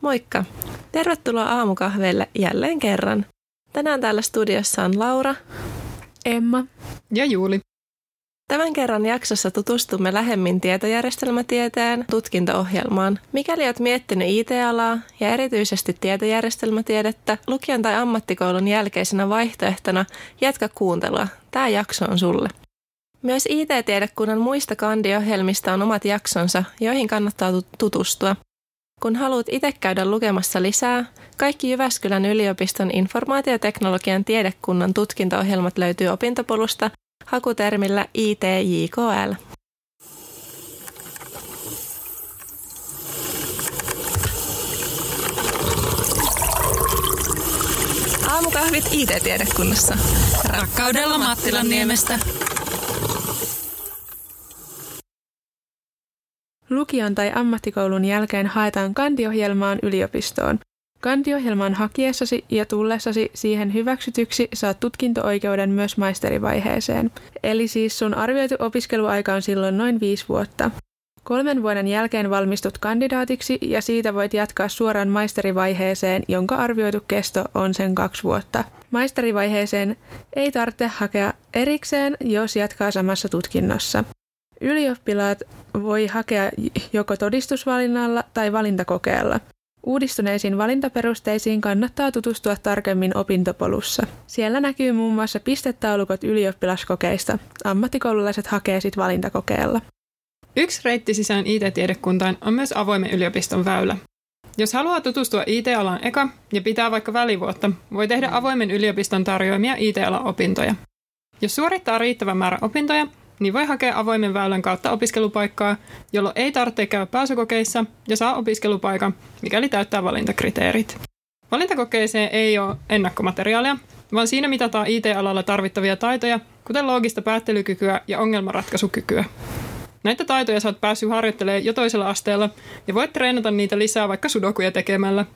Moikka! Tervetuloa aamukahveille jälleen kerran. Tänään täällä studiossa on Laura, Emma ja Juuli. Tämän kerran jaksossa tutustumme lähemmin tietojärjestelmätieteen tutkinto-ohjelmaan. Mikäli olet miettinyt IT-alaa ja erityisesti tietojärjestelmätiedettä lukion tai ammattikoulun jälkeisenä vaihtoehtona, jatka kuuntelua. Tämä jakso on sulle. Myös IT-tiedekunnan muista kandiohjelmista on omat jaksonsa, joihin kannattaa tutustua. Kun haluat itse käydä lukemassa lisää, kaikki Jyväskylän yliopiston informaatioteknologian tiedekunnan tutkinto-ohjelmat löytyy opintopolusta hakutermillä ITJKL. Aamukahvit IT-tiedekunnassa. Rakkaudella Mattilan niemestä. Lukion tai ammattikoulun jälkeen haetaan kandiohjelmaan yliopistoon. Kandiohjelmaan hakiessasi ja tullessasi siihen hyväksytyksi saat tutkinto-oikeuden myös maisterivaiheeseen. Eli siis sun arvioitu opiskeluaika on silloin noin viisi vuotta. Kolmen vuoden jälkeen valmistut kandidaatiksi ja siitä voit jatkaa suoraan maisterivaiheeseen, jonka arvioitu kesto on sen kaksi vuotta. Maisterivaiheeseen ei tarvitse hakea erikseen, jos jatkaa samassa tutkinnossa. Ylioppilaat voi hakea joko todistusvalinnalla tai valintakokeella. Uudistuneisiin valintaperusteisiin kannattaa tutustua tarkemmin opintopolussa. Siellä näkyy muun muassa pistetaulukot ylioppilaskokeista. Ammattikoululaiset hakee sit valintakokeella. Yksi reitti sisään IT-tiedekuntaan on myös avoimen yliopiston väylä. Jos haluaa tutustua IT-alan eka ja pitää vaikka välivuotta, voi tehdä avoimen yliopiston tarjoamia IT-alan opintoja. Jos suorittaa riittävän määrä opintoja, niin voi hakea avoimen väylän kautta opiskelupaikkaa, jolloin ei tarvitse käydä pääsykokeissa ja saa opiskelupaikan, mikäli täyttää valintakriteerit. Valintakokeeseen ei ole ennakkomateriaalia, vaan siinä mitataan IT-alalla tarvittavia taitoja, kuten loogista päättelykykyä ja ongelmanratkaisukykyä. Näitä taitoja saat päässyt harjoittelemaan jo toisella asteella ja voit treenata niitä lisää vaikka sudokuja tekemällä.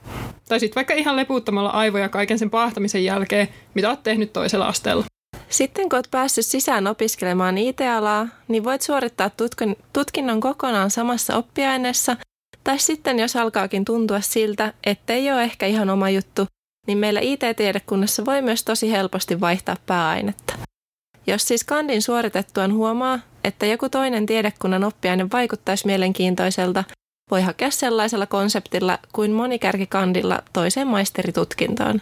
Tai sitten vaikka ihan lepuuttamalla aivoja kaiken sen pahtamisen jälkeen, mitä oot tehnyt toisella asteella. Sitten kun olet päässyt sisään opiskelemaan IT-alaa, niin voit suorittaa tutkinnon kokonaan samassa oppiaineessa, tai sitten jos alkaakin tuntua siltä, ettei ole ehkä ihan oma juttu, niin meillä IT-tiedekunnassa voi myös tosi helposti vaihtaa pääainetta. Jos siis kandin suoritettuaan huomaa, että joku toinen tiedekunnan oppiaine vaikuttaisi mielenkiintoiselta, voi hakea sellaisella konseptilla kuin monikärkikandilla toiseen maisteritutkintoon.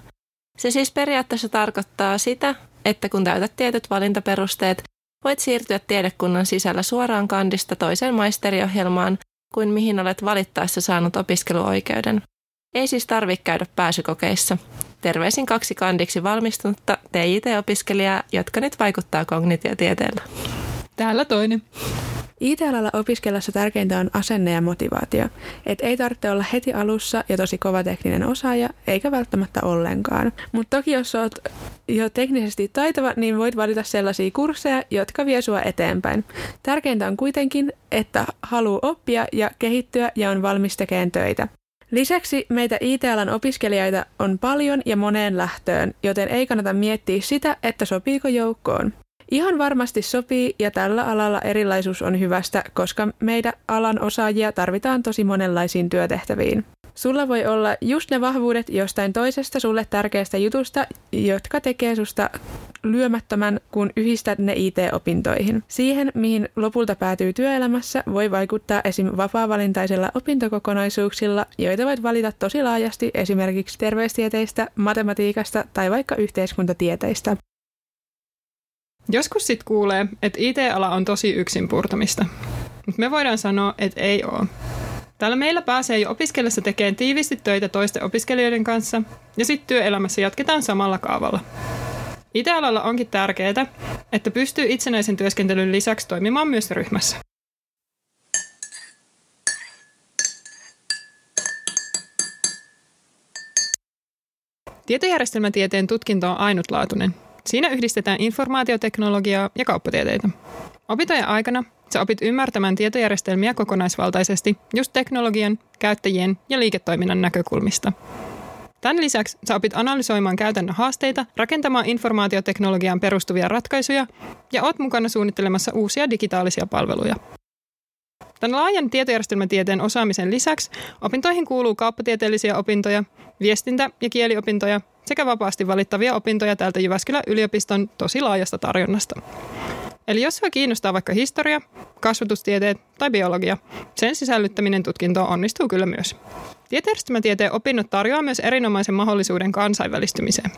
Se siis periaatteessa tarkoittaa sitä, että kun täytät tietyt valintaperusteet, voit siirtyä tiedekunnan sisällä suoraan kandista toiseen maisteriohjelmaan kuin mihin olet valittaessa saanut opiskeluoikeuden. Ei siis tarvitse käydä pääsykokeissa. Terveisin kaksi kandiksi valmistunutta TIT-opiskelijaa, jotka nyt vaikuttaa kognitiotieteellä. Täällä toinen. IT-alalla opiskellessa tärkeintä on asenne ja motivaatio. Et ei tarvitse olla heti alussa ja tosi kova tekninen osaaja, eikä välttämättä ollenkaan. Mutta toki jos oot jo teknisesti taitava, niin voit valita sellaisia kursseja, jotka vie sua eteenpäin. Tärkeintä on kuitenkin, että haluaa oppia ja kehittyä ja on valmis tekemään töitä. Lisäksi meitä IT-alan opiskelijoita on paljon ja moneen lähtöön, joten ei kannata miettiä sitä, että sopiiko joukkoon. Ihan varmasti sopii ja tällä alalla erilaisuus on hyvästä, koska meidän alan osaajia tarvitaan tosi monenlaisiin työtehtäviin. Sulla voi olla just ne vahvuudet jostain toisesta sulle tärkeästä jutusta, jotka tekee susta lyömättömän, kun yhdistät ne IT-opintoihin. Siihen, mihin lopulta päätyy työelämässä, voi vaikuttaa esim. vapaa-valintaisilla opintokokonaisuuksilla, joita voit valita tosi laajasti esimerkiksi terveystieteistä, matematiikasta tai vaikka yhteiskuntatieteistä. Joskus sitten kuulee, että IT-ala on tosi yksin purtamista. Mutta me voidaan sanoa, että ei ole. Täällä meillä pääsee jo opiskellessa tekemään tiivisti töitä toisten opiskelijoiden kanssa, ja sitten työelämässä jatketaan samalla kaavalla. IT-alalla onkin tärkeää, että pystyy itsenäisen työskentelyn lisäksi toimimaan myös ryhmässä. Tietojärjestelmätieteen tutkinto on ainutlaatuinen, Siinä yhdistetään informaatioteknologiaa ja kauppatieteitä. Opintojen aikana sä opit ymmärtämään tietojärjestelmiä kokonaisvaltaisesti just teknologian, käyttäjien ja liiketoiminnan näkökulmista. Tämän lisäksi sä opit analysoimaan käytännön haasteita, rakentamaan informaatioteknologiaan perustuvia ratkaisuja ja oot mukana suunnittelemassa uusia digitaalisia palveluja. Tämän laajan tietojärjestelmätieteen osaamisen lisäksi opintoihin kuuluu kauppatieteellisiä opintoja, viestintä- ja kieliopintoja sekä vapaasti valittavia opintoja täältä Jyväskylän yliopiston tosi laajasta tarjonnasta. Eli jos sinua kiinnostaa vaikka historia, kasvatustieteet tai biologia, sen sisällyttäminen tutkintoon onnistuu kyllä myös. Tietojärjestelmätieteen opinnot tarjoaa myös erinomaisen mahdollisuuden kansainvälistymiseen.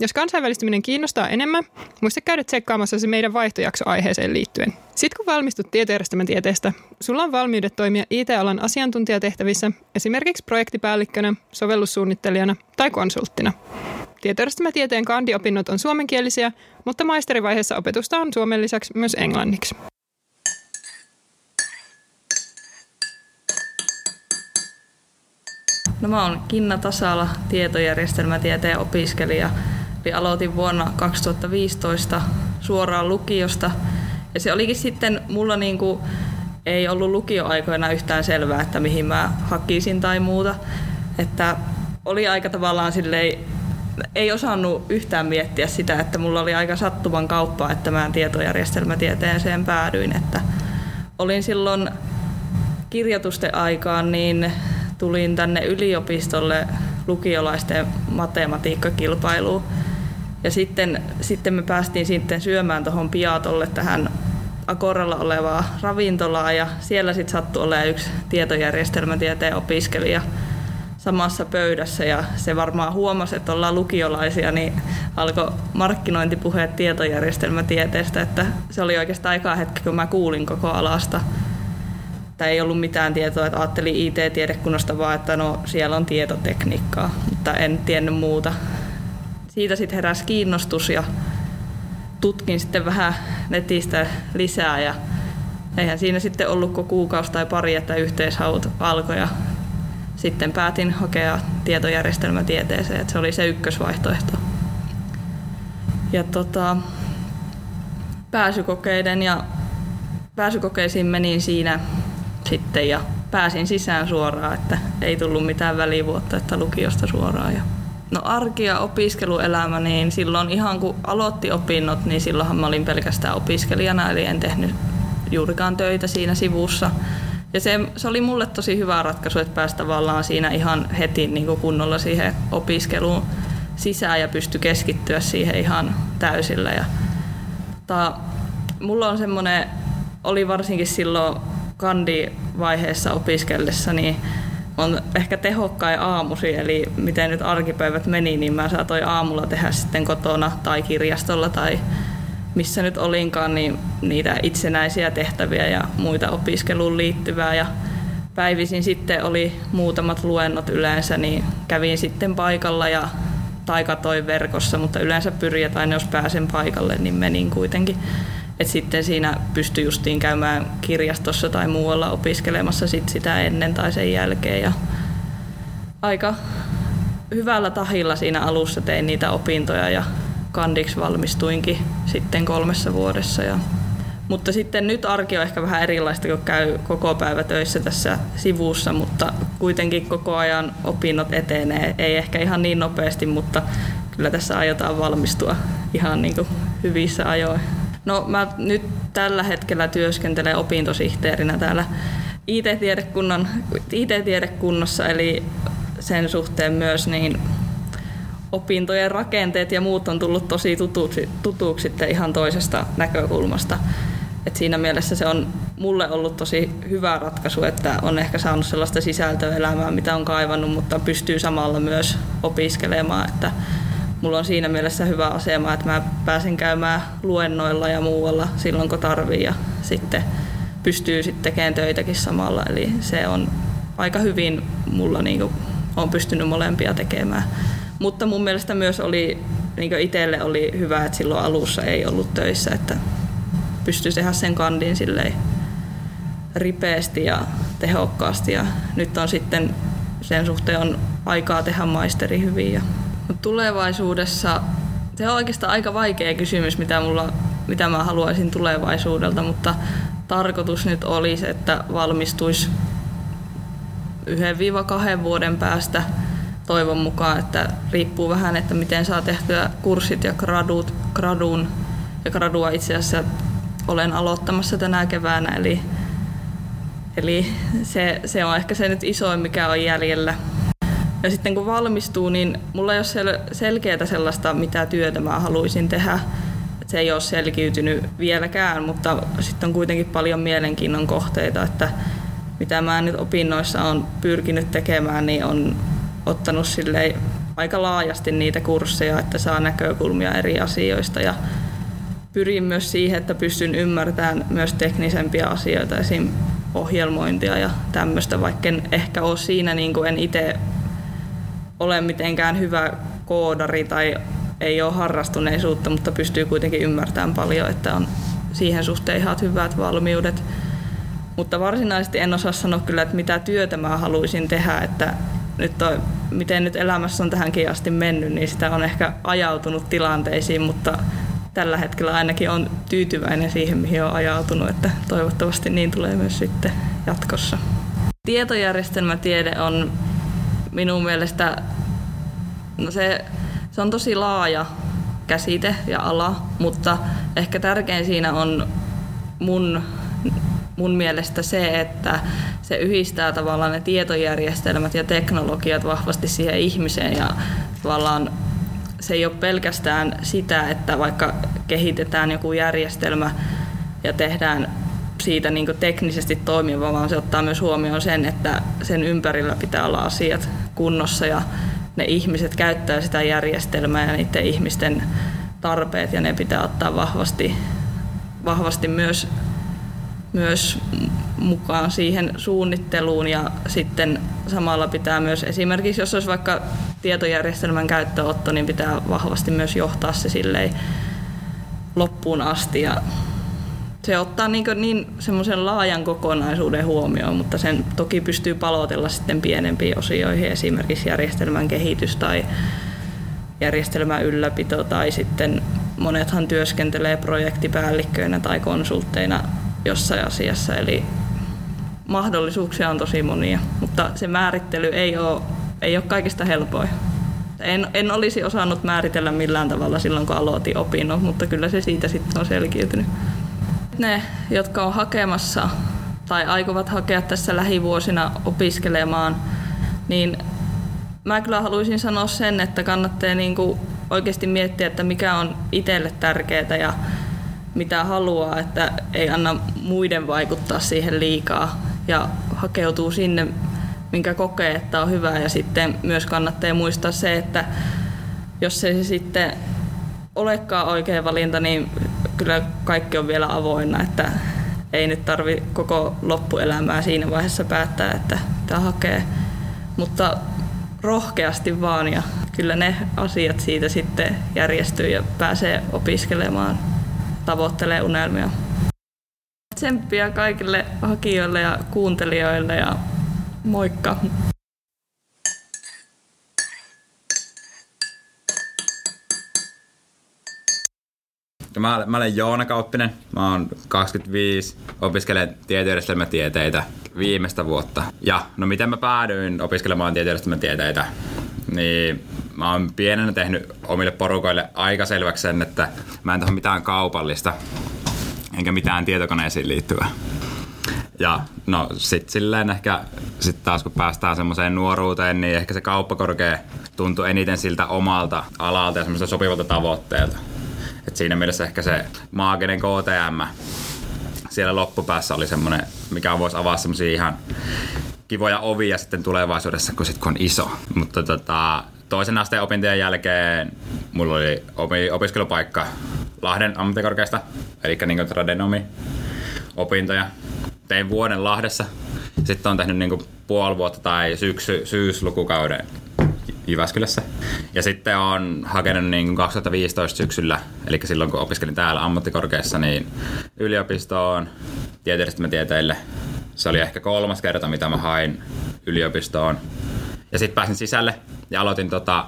Jos kansainvälistyminen kiinnostaa enemmän, muista käydä tsekkaamassa se meidän vaihtojakso aiheeseen liittyen. Sitten kun valmistut tietojärjestelmätieteestä, sulla on valmiudet toimia IT-alan asiantuntijatehtävissä, esimerkiksi projektipäällikkönä, sovellussuunnittelijana tai konsulttina. Tietojärjestelmätieteen kandiopinnot on suomenkielisiä, mutta maisterivaiheessa opetusta on suomen lisäksi myös englanniksi. No mä oon Kinna Tasala, tietojärjestelmätieteen opiskelija. Eli aloitin vuonna 2015 suoraan lukiosta. Ja se olikin sitten, mulla niinku, ei ollut lukioaikoina yhtään selvää, että mihin mä hakisin tai muuta. Että oli aika tavallaan silleen, ei osannut yhtään miettiä sitä, että mulla oli aika sattuman kauppa, että mä tietojärjestelmätieteeseen päädyin. Että olin silloin kirjoitusten aikaan, niin tulin tänne yliopistolle lukiolaisten matematiikkakilpailuun. Ja sitten, sitten me päästiin sitten syömään tuohon Piatolle tähän Akoralla olevaa ravintolaa ja siellä sitten sattui olemaan yksi tietojärjestelmätieteen opiskelija samassa pöydässä ja se varmaan huomasi, että ollaan lukiolaisia, niin alkoi markkinointipuheet tietojärjestelmätieteestä, että se oli oikeastaan aikaa hetki, kun mä kuulin koko alasta tai ei ollut mitään tietoa, että ajattelin IT-tiedekunnasta vaan, että no siellä on tietotekniikkaa, mutta en tiennyt muuta. Siitä sitten heräsi kiinnostus ja tutkin sitten vähän netistä lisää ja eihän siinä sitten ollut kuin kuukausi tai pari, että yhteishaut alkoi ja sitten päätin hakea tietojärjestelmätieteeseen, että se oli se ykkösvaihtoehto. Ja tota, pääsykokeiden ja pääsykokeisiin menin siinä sitten ja pääsin sisään suoraan, että ei tullut mitään välivuotta, että lukiosta suoraan. Ja No arki ja opiskeluelämä, niin silloin ihan kun aloitti opinnot, niin silloinhan mä olin pelkästään opiskelijana, eli en tehnyt juurikaan töitä siinä sivussa. Ja se, se oli mulle tosi hyvä ratkaisu, että päästä tavallaan siinä ihan heti niin kuin kunnolla siihen opiskeluun sisään ja pysty keskittyä siihen ihan täysillä. Ja, ta, mulla on semmoinen, oli varsinkin silloin kandivaiheessa opiskellessa, niin on ehkä tehokkain aamusi, eli miten nyt arkipäivät meni, niin mä saatoin aamulla tehdä sitten kotona tai kirjastolla tai missä nyt olinkaan, niin niitä itsenäisiä tehtäviä ja muita opiskeluun liittyvää. Ja päivisin sitten oli muutamat luennot yleensä, niin kävin sitten paikalla ja tai katoin verkossa, mutta yleensä että aina jos pääsen paikalle, niin menin kuitenkin. Et sitten siinä pystyi justiin käymään kirjastossa tai muualla opiskelemassa sit sitä ennen tai sen jälkeen. Ja aika hyvällä tahilla siinä alussa tein niitä opintoja ja kandiksi valmistuinkin sitten kolmessa vuodessa. Ja, mutta sitten nyt arki on ehkä vähän erilaista, kun käy koko päivä töissä tässä sivussa, mutta kuitenkin koko ajan opinnot etenee. Ei ehkä ihan niin nopeasti, mutta kyllä tässä aiotaan valmistua ihan niin kuin hyvissä ajoin. No mä nyt tällä hetkellä työskentelen opintosihteerinä täällä IT-tiedekunnan, IT-tiedekunnassa, eli sen suhteen myös niin opintojen rakenteet ja muut on tullut tosi tutuksi, tutuksi sitten ihan toisesta näkökulmasta. Et siinä mielessä se on mulle ollut tosi hyvä ratkaisu, että on ehkä saanut sellaista sisältöä elämään, mitä on kaivannut, mutta pystyy samalla myös opiskelemaan. Että mulla on siinä mielessä hyvä asema, että mä pääsen käymään luennoilla ja muualla silloin kun tarvii ja sitten pystyy sitten tekemään töitäkin samalla. Eli se on aika hyvin mulla niin on pystynyt molempia tekemään. Mutta mun mielestä myös oli, niin itselle oli hyvä, että silloin alussa ei ollut töissä, että pystyi tehdä sen kandin silleen ripeästi ja tehokkaasti. Ja nyt on sitten sen suhteen on aikaa tehdä maisteri hyvin. Ja tulevaisuudessa se on oikeastaan aika vaikea kysymys, mitä, mulla, mitä mä haluaisin tulevaisuudelta, mutta tarkoitus nyt olisi, että valmistuisi yhden viiva kahden vuoden päästä toivon mukaan, että riippuu vähän, että miten saa tehtyä kurssit ja gradut, gradun. Ja gradua itse asiassa olen aloittamassa tänä keväänä, eli Eli se, se on ehkä se nyt isoin, mikä on jäljellä. Ja sitten kun valmistuu, niin mulla ei ole sel- selkeää sellaista, mitä työtä mä haluaisin tehdä. Se ei ole selkiytynyt vieläkään, mutta sitten on kuitenkin paljon mielenkiinnon kohteita, että mitä mä nyt opinnoissa on pyrkinyt tekemään, niin on ottanut silleen aika laajasti niitä kursseja, että saa näkökulmia eri asioista ja pyrin myös siihen, että pystyn ymmärtämään myös teknisempiä asioita, esim. ohjelmointia ja tämmöistä, vaikka en ehkä ole siinä, niin kuin en itse ole mitenkään hyvä koodari tai ei ole harrastuneisuutta, mutta pystyy kuitenkin ymmärtämään paljon, että on siihen suhteen ihan hyvät valmiudet. Mutta varsinaisesti en osaa sanoa kyllä, että mitä työtä mä haluaisin tehdä, että nyt on, miten nyt elämässä on tähänkin asti mennyt, niin sitä on ehkä ajautunut tilanteisiin, mutta tällä hetkellä ainakin on tyytyväinen siihen, mihin on ajautunut, että toivottavasti niin tulee myös sitten jatkossa. Tietojärjestelmätiede on minun mielestä, no se, se on tosi laaja käsite ja ala, mutta ehkä tärkein siinä on mun, mun mielestä se, että se yhdistää tavallaan ne tietojärjestelmät ja teknologiat vahvasti siihen ihmiseen ja tavallaan se ei ole pelkästään sitä, että vaikka kehitetään joku järjestelmä ja tehdään siitä niin teknisesti toimiva, vaan se ottaa myös huomioon sen, että sen ympärillä pitää olla asiat kunnossa ja ne ihmiset käyttää sitä järjestelmää ja niiden ihmisten tarpeet ja ne pitää ottaa vahvasti, vahvasti myös, myös mukaan siihen suunnitteluun ja sitten samalla pitää myös esimerkiksi, jos olisi vaikka tietojärjestelmän käyttöotto, niin pitää vahvasti myös johtaa se silleen loppuun asti ja se ottaa niin, niin semmoisen laajan kokonaisuuden huomioon, mutta sen toki pystyy palotella sitten pienempiin osioihin, esimerkiksi järjestelmän kehitys tai järjestelmän ylläpito tai sitten monethan työskentelee projektipäällikköinä tai konsultteina jossain asiassa, eli mahdollisuuksia on tosi monia, mutta se määrittely ei ole, ei ole kaikista helpoin. En, en olisi osannut määritellä millään tavalla silloin, kun aloitin opinnot, mutta kyllä se siitä sitten on selkiytynyt. Ne, jotka on hakemassa tai aikovat hakea tässä lähivuosina opiskelemaan, niin mä kyllä haluaisin sanoa sen, että kannattaa niin kuin oikeasti miettiä, että mikä on itselle tärkeää ja mitä haluaa, että ei anna muiden vaikuttaa siihen liikaa ja hakeutuu sinne, minkä kokee, että on hyvä. Ja sitten myös kannattaa muistaa se, että jos ei se sitten olekaan oikea valinta, niin kyllä kaikki on vielä avoinna, että ei nyt tarvi koko loppuelämää siinä vaiheessa päättää, että tämä hakee. Mutta rohkeasti vaan ja kyllä ne asiat siitä sitten järjestyy ja pääsee opiskelemaan, tavoittelee unelmia. Tsemppiä kaikille hakijoille ja kuuntelijoille ja moikka! Mä, mä olen Joona Kauppinen, mä oon 25, opiskelen tietojärjestelmätieteitä viimeistä vuotta. Ja no miten mä päädyin opiskelemaan tietojärjestelmätieteitä, niin mä oon pienenä tehnyt omille porukoille aika selväksi sen, että mä en tehdä mitään kaupallista, enkä mitään tietokoneisiin liittyvää. Ja no sit silleen ehkä sit taas kun päästään semmoiseen nuoruuteen, niin ehkä se kauppakorkea tuntuu eniten siltä omalta alalta ja semmoiselta sopivalta tavoitteelta. Et siinä mielessä ehkä se maaginen KTM siellä loppupäässä oli semmoinen, mikä voisi avaa semmoisia ihan kivoja ovia sitten tulevaisuudessa, kun, sit, kun on iso. Mutta tota, toisen asteen opintojen jälkeen mulla oli opiskelupaikka Lahden ammattikorkeasta, eli niin kuin tradenomi opintoja. Tein vuoden Lahdessa. Sitten on tehnyt niin puoli vuotta tai syksy, syyslukukauden Jyväskylässä. Ja sitten on hakenut niin 2015 syksyllä, eli silloin kun opiskelin täällä ammattikorkeassa, niin yliopistoon, tieteellistetmätieteille. Se oli ehkä kolmas kerta, mitä mä hain yliopistoon. Ja sitten pääsin sisälle ja aloitin tota,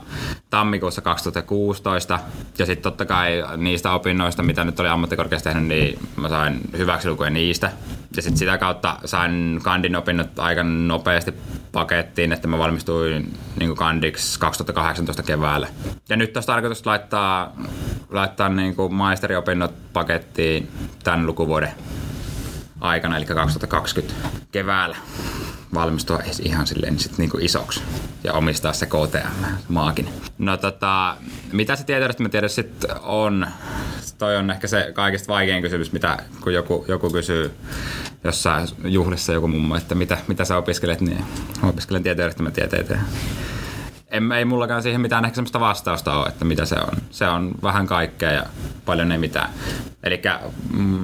tammikuussa 2016. Ja sitten totta kai niistä opinnoista, mitä nyt oli ammattikorkeassa tehnyt, niin mä sain hyväksilukuja niistä. Ja sitten sitä kautta sain kandin opinnot aika nopeasti pakettiin, että mä valmistuin niin kandiksi 2018 keväällä. Ja nyt olisi tarkoitus laittaa, laittaa niin maisteriopinnot pakettiin tämän lukuvuoden aikana, eli 2020 keväällä valmistua ihan silleen sit niinku isoksi ja omistaa se KTM-maakin. No tota, mitä se tietojärjestelmä sitten on? Toi on ehkä se kaikista vaikein kysymys, mitä kun joku, joku kysyy jossain juhlissa joku mummo, että mitä, mitä sä opiskelet, niin opiskelen tietojärjestelmätieteitä. En, ei mullakaan siihen mitään ehkä semmoista vastausta ole, että mitä se on. Se on vähän kaikkea ja paljon ei mitään. Eli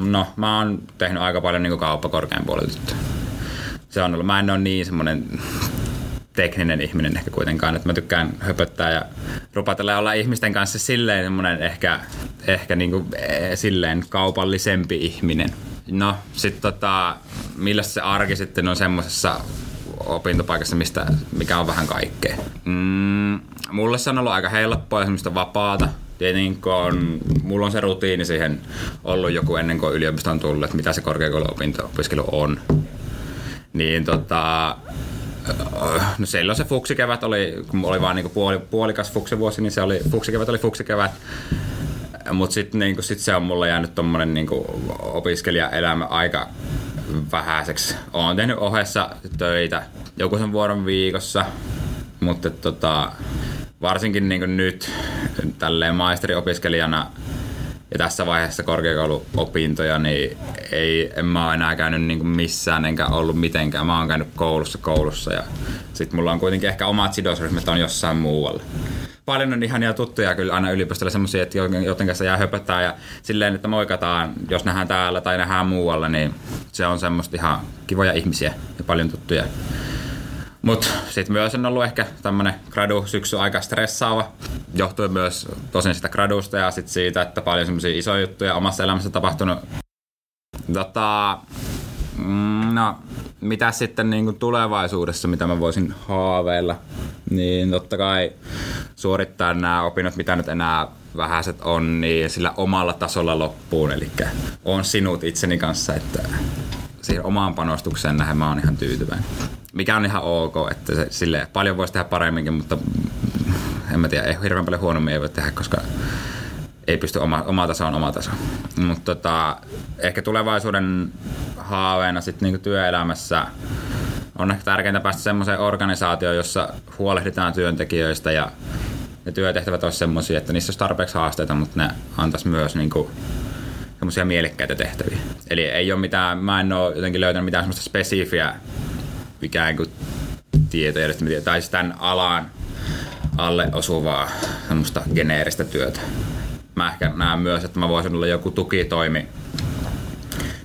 no, mä oon tehnyt aika paljon niin kauppakorkean puolelta se on ollut. Mä en ole niin semmoinen tekninen ihminen ehkä kuitenkaan, että mä tykkään höpöttää ja rupatella olla ihmisten kanssa silleen semmoinen ehkä, ehkä niin kuin, eh, silleen kaupallisempi ihminen. No, sitten tota, millä se arki sitten on semmoisessa opintopaikassa, mistä, mikä on vähän kaikkea. Mm, mulle se on ollut aika helppoa ja semmoista vapaata. Tietenkin kun on, mulla on se rutiini siihen ollut joku ennen kuin yliopisto on tullut, että mitä se korkeakouluopinto-opiskelu on niin tota, no silloin se fuksikevät oli, kun oli vaan niinku puoli, puolikas fuksivuosi, niin se oli, fuksikevät oli fuksikevät. Mutta sitten niinku, sit se on mulle jäänyt tommonen niinku opiskelijaelämä aika vähäiseksi. Olen tehnyt ohessa töitä joku sen vuoron viikossa, mutta tota, varsinkin niinku nyt tälleen maisteriopiskelijana ja tässä vaiheessa korkeakouluopintoja, niin ei, en mä ole enää käynyt niin kuin missään enkä ollut mitenkään. Mä oon käynyt koulussa koulussa ja sitten mulla on kuitenkin ehkä omat sidosryhmät on jossain muualla. Paljon on ihania tuttuja kyllä aina yliopistolla semmoisia, että joten kanssa jää höpöttää ja silleen, että moikataan, jos nähdään täällä tai nähdään muualla, niin se on semmoista ihan kivoja ihmisiä ja paljon tuttuja. Mutta sitten myös on ollut ehkä tämmöinen gradu-syksy aika stressaava. Johtuen myös tosin sitä gradusta ja sit siitä, että paljon semmoisia isoja juttuja omassa elämässä tapahtunut. Tota, mm, no, mitä sitten niin kuin tulevaisuudessa, mitä mä voisin haaveilla, niin totta kai suorittaa nämä opinnot, mitä nyt enää vähäiset on, niin sillä omalla tasolla loppuun. Eli on sinut itseni kanssa, että siihen omaan panostukseen nähden mä oon ihan tyytyväinen. Mikä on ihan ok, että se, sille paljon voisi tehdä paremminkin, mutta en mä tiedä, ei hirveän paljon huonommin ei voi tehdä, koska ei pysty oma, oma taso on oma taso. Mutta tota, ehkä tulevaisuuden haaveena sitten niinku työelämässä on ehkä tärkeintä päästä semmoiseen organisaatioon, jossa huolehditaan työntekijöistä ja ne työtehtävät olisi semmoisia, että niissä olisi tarpeeksi haasteita, mutta ne antaisi myös niinku semmoisia mielekkäitä tehtäviä. Eli ei ole mitään, mä en ole jotenkin löytänyt mitään semmoista spesifiä ikään kuin tietojärjestelmää tai siis tämän alan alle osuvaa semmoista geneeristä työtä. Mä ehkä näen myös, että mä voisin olla joku tukitoimi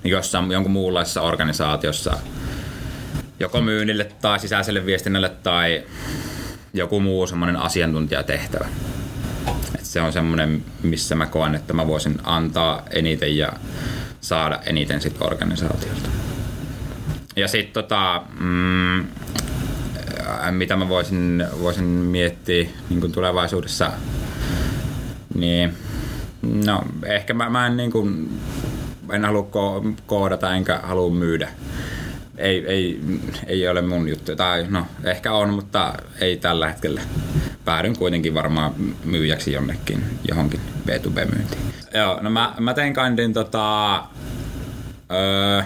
jossain jonkun muunlaisessa organisaatiossa, joko myynnille tai sisäiselle viestinnälle tai joku muu semmoinen asiantuntijatehtävä se on semmoinen, missä mä koen, että mä voisin antaa eniten ja saada eniten sit organisaatiolta. Ja sitten tota, mm, mitä mä voisin, voisin miettiä niin tulevaisuudessa, niin no ehkä mä, mä en, niin kuin, en halua ko- koodata enkä halua myydä. Ei, ei, ei ole mun juttu. Tai no, ehkä on, mutta ei tällä hetkellä päädyn kuitenkin varmaan myyjäksi jonnekin, johonkin B2B-myyntiin. Joo, no mä, mä tein kandin tota, öö,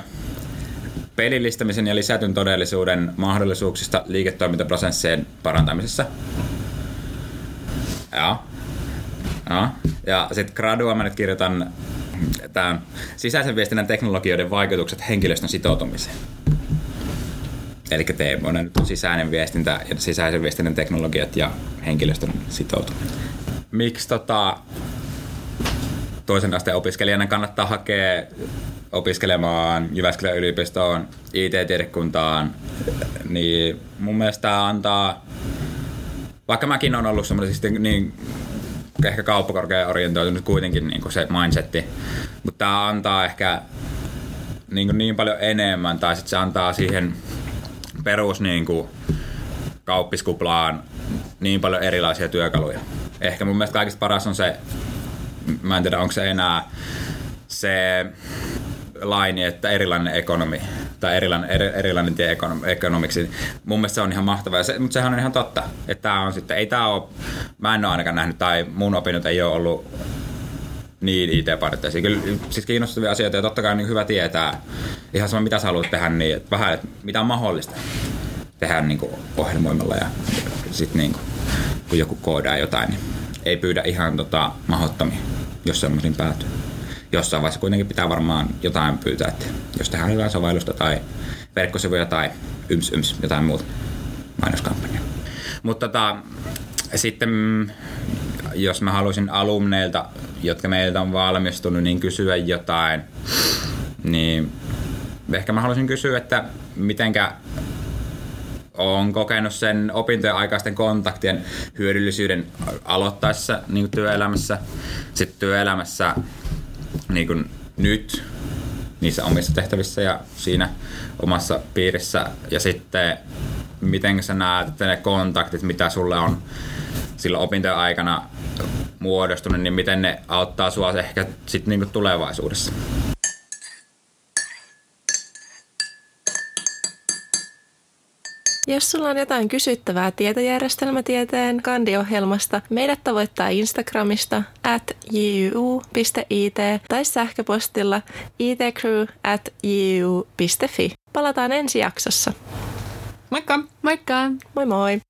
pelillistämisen ja lisätyn todellisuuden mahdollisuuksista liiketoimintaprosessien parantamisessa. Joo. Joo. Ja sitten gradua mä nyt kirjoitan tämän sisäisen viestinnän teknologioiden vaikutukset henkilöstön sitoutumiseen. Eli teemoina nyt on sisäinen viestintä ja sisäisen viestinnän teknologiat ja henkilöstön sitoutuminen. Miksi tota, toisen asteen opiskelijana kannattaa hakea opiskelemaan Jyväskylän yliopistoon, IT-tiedekuntaan, niin mun mielestä tämä antaa, vaikka mäkin on ollut semmoisesti niin ehkä kauppakorkean orientoitunut kuitenkin niin se mindsetti, mutta tämä antaa ehkä niin, niin paljon enemmän, tai sitten se antaa siihen perus niin kuin, kauppiskuplaan niin paljon erilaisia työkaluja. Ehkä mun mielestä kaikista paras on se, mä en tiedä onko se enää se laini, että erilainen ekonomi tai erilainen, eri, erilainen tie ekonomi, ekonomiksi. Mun mielestä se on ihan mahtavaa, se, mutta sehän on ihan totta. Että tää on sitten, ei tää ole, mä en ole ainakaan nähnyt, tai mun opinnot ei ole ollut niin IT-pariteisiin. Kyllä siis kiinnostavia asioita ja totta kai niin hyvä tietää ihan sama mitä sä haluat tehdä, niin että vähän, että mitä on mahdollista tehdä niin kuin ohjelmoimalla ja sitten niin kuin, kun joku koodaa jotain, niin ei pyydä ihan tota, mahdottomia, jos semmoisiin päätyy. Jossain vaiheessa kuitenkin pitää varmaan jotain pyytää, että jos tehdään hyvää sovellusta tai verkkosivuja tai yms, yms jotain muuta mainoskampanjaa. Mutta tota, sitten jos mä haluaisin alumneilta, jotka meiltä on valmistunut, niin kysyä jotain, niin ehkä mä haluaisin kysyä, että mitenkä on kokenut sen opintojen aikaisten kontaktien hyödyllisyyden aloittaessa niin työelämässä, sitten työelämässä niin kuin nyt niissä omissa tehtävissä ja siinä omassa piirissä. Ja sitten miten sä näet, että ne kontaktit, mitä sulle on silloin opintojen aikana muodostunut, niin miten ne auttaa sua ehkä sitten niinku tulevaisuudessa? Jos sulla on jotain kysyttävää tietojärjestelmätieteen kandiohjelmasta, meidät tavoittaa Instagramista at juu.it tai sähköpostilla itcrew at juu.fi. Palataan ensi jaksossa. Moikka! Moikka! Moi moi!